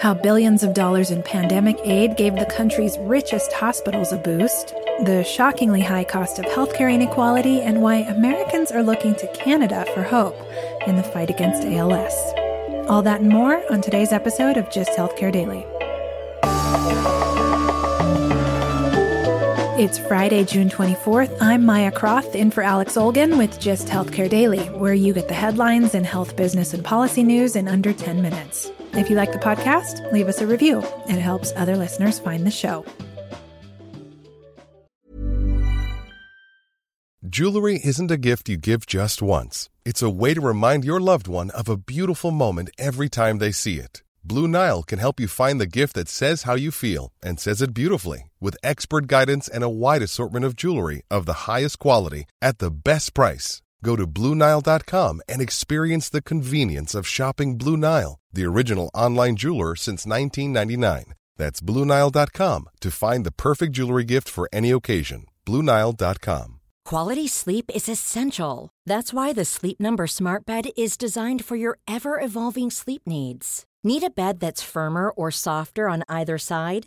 how billions of dollars in pandemic aid gave the country's richest hospitals a boost, the shockingly high cost of healthcare inequality, and why Americans are looking to Canada for hope in the fight against ALS. All that and more on today's episode of Just Healthcare Daily. It's Friday, June 24th. I'm Maya Croft in for Alex Olgin with Just Healthcare Daily, where you get the headlines and health business and policy news in under 10 minutes. If you like the podcast, leave us a review. It helps other listeners find the show. Jewelry isn't a gift you give just once, it's a way to remind your loved one of a beautiful moment every time they see it. Blue Nile can help you find the gift that says how you feel and says it beautifully with expert guidance and a wide assortment of jewelry of the highest quality at the best price. Go to BlueNile.com and experience the convenience of shopping Blue Nile, the original online jeweler since 1999. That's BlueNile.com to find the perfect jewelry gift for any occasion. BlueNile.com. Quality sleep is essential. That's why the Sleep Number Smart Bed is designed for your ever evolving sleep needs. Need a bed that's firmer or softer on either side?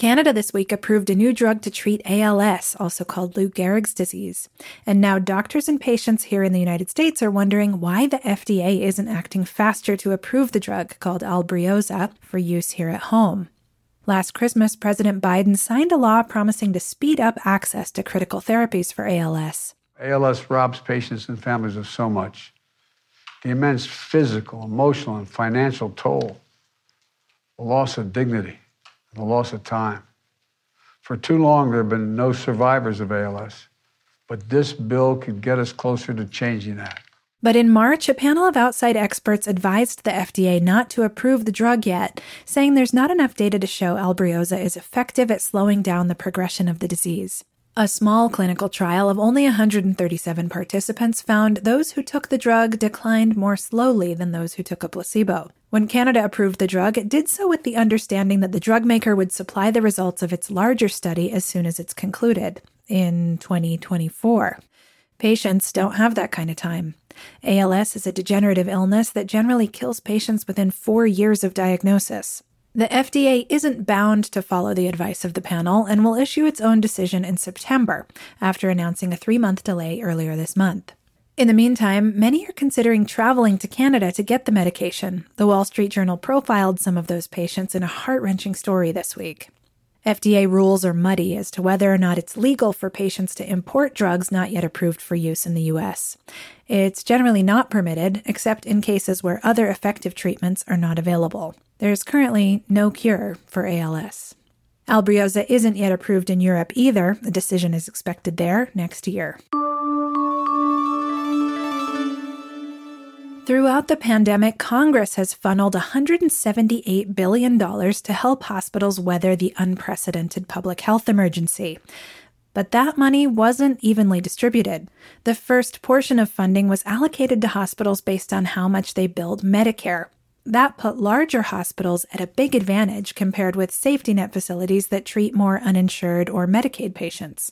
Canada this week approved a new drug to treat ALS, also called Lou Gehrig's disease. And now doctors and patients here in the United States are wondering why the FDA isn't acting faster to approve the drug called Albrioza for use here at home. Last Christmas, President Biden signed a law promising to speed up access to critical therapies for ALS. ALS robs patients and families of so much the immense physical, emotional, and financial toll, the loss of dignity, the loss of time. For too long, there have been no survivors of ALS, but this bill could get us closer to changing that. But in March, a panel of outside experts advised the FDA not to approve the drug yet, saying there's not enough data to show Albrioza is effective at slowing down the progression of the disease. A small clinical trial of only 137 participants found those who took the drug declined more slowly than those who took a placebo. When Canada approved the drug, it did so with the understanding that the drug maker would supply the results of its larger study as soon as it's concluded, in 2024. Patients don't have that kind of time. ALS is a degenerative illness that generally kills patients within four years of diagnosis. The FDA isn't bound to follow the advice of the panel and will issue its own decision in September, after announcing a three month delay earlier this month. In the meantime, many are considering traveling to Canada to get the medication. The Wall Street Journal profiled some of those patients in a heart wrenching story this week. FDA rules are muddy as to whether or not it's legal for patients to import drugs not yet approved for use in the U.S. It's generally not permitted, except in cases where other effective treatments are not available. There's currently no cure for ALS. Albrioza isn't yet approved in Europe either. A decision is expected there next year. Throughout the pandemic, Congress has funneled $178 billion to help hospitals weather the unprecedented public health emergency. But that money wasn't evenly distributed. The first portion of funding was allocated to hospitals based on how much they billed Medicare. That put larger hospitals at a big advantage compared with safety net facilities that treat more uninsured or Medicaid patients.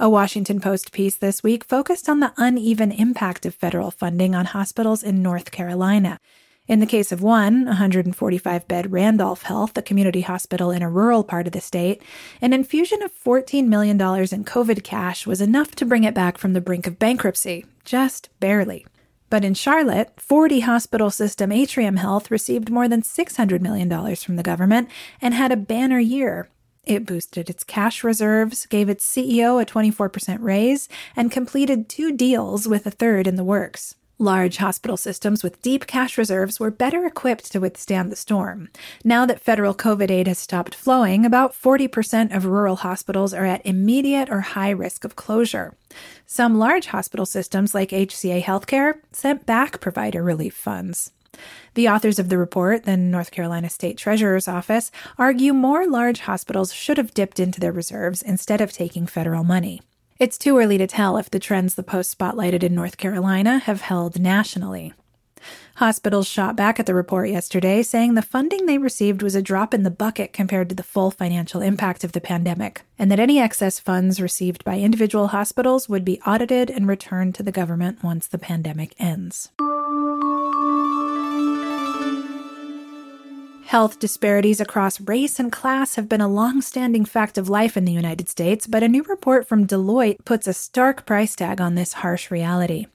A Washington Post piece this week focused on the uneven impact of federal funding on hospitals in North Carolina. In the case of one, 145 bed Randolph Health, a community hospital in a rural part of the state, an infusion of $14 million in COVID cash was enough to bring it back from the brink of bankruptcy, just barely. But in Charlotte, 40 hospital system Atrium Health received more than $600 million from the government and had a banner year, it boosted its cash reserves, gave its CEO a 24% raise, and completed two deals with a third in the works. Large hospital systems with deep cash reserves were better equipped to withstand the storm. Now that federal COVID aid has stopped flowing, about 40% of rural hospitals are at immediate or high risk of closure. Some large hospital systems, like HCA Healthcare, sent back provider relief funds. The authors of the report, the North Carolina State Treasurer's Office, argue more large hospitals should have dipped into their reserves instead of taking federal money. It's too early to tell if the trends the Post spotlighted in North Carolina have held nationally. Hospitals shot back at the report yesterday, saying the funding they received was a drop in the bucket compared to the full financial impact of the pandemic, and that any excess funds received by individual hospitals would be audited and returned to the government once the pandemic ends. Health disparities across race and class have been a long standing fact of life in the United States, but a new report from Deloitte puts a stark price tag on this harsh reality.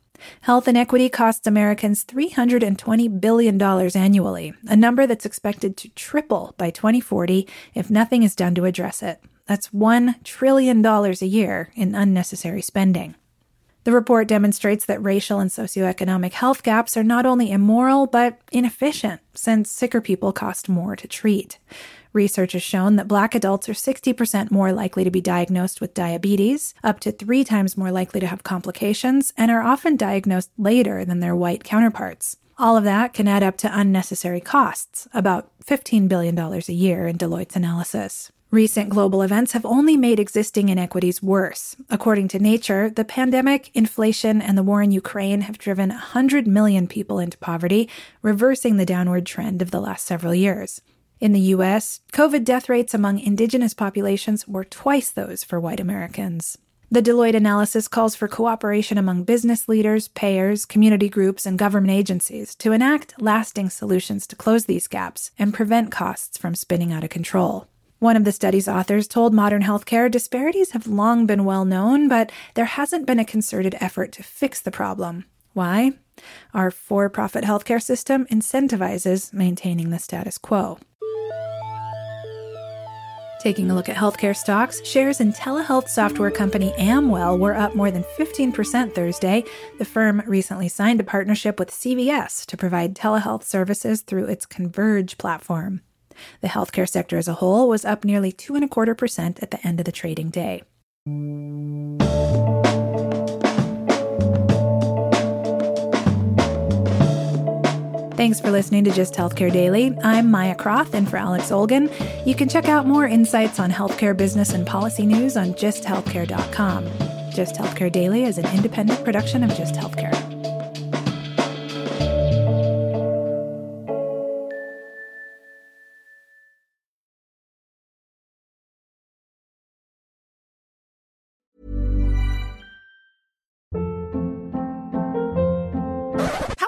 Health inequity costs Americans $320 billion annually, a number that's expected to triple by 2040 if nothing is done to address it. That's $1 trillion a year in unnecessary spending. The report demonstrates that racial and socioeconomic health gaps are not only immoral, but inefficient, since sicker people cost more to treat. Research has shown that black adults are 60% more likely to be diagnosed with diabetes, up to three times more likely to have complications, and are often diagnosed later than their white counterparts. All of that can add up to unnecessary costs, about $15 billion a year in Deloitte's analysis. Recent global events have only made existing inequities worse. According to Nature, the pandemic, inflation, and the war in Ukraine have driven 100 million people into poverty, reversing the downward trend of the last several years. In the US, COVID death rates among indigenous populations were twice those for white Americans. The Deloitte analysis calls for cooperation among business leaders, payers, community groups, and government agencies to enact lasting solutions to close these gaps and prevent costs from spinning out of control. One of the study's authors told Modern Healthcare disparities have long been well known, but there hasn't been a concerted effort to fix the problem. Why? Our for profit healthcare system incentivizes maintaining the status quo. Taking a look at healthcare stocks, shares in telehealth software company Amwell were up more than 15% Thursday. The firm recently signed a partnership with CVS to provide telehealth services through its Converge platform. The healthcare sector as a whole was up nearly two and a quarter percent at the end of the trading day. Thanks for listening to Just Healthcare Daily. I'm Maya Croth, and for Alex Olgin. You can check out more insights on healthcare business and policy news on justhealthcare.com. Just Healthcare Daily is an independent production of Just Healthcare.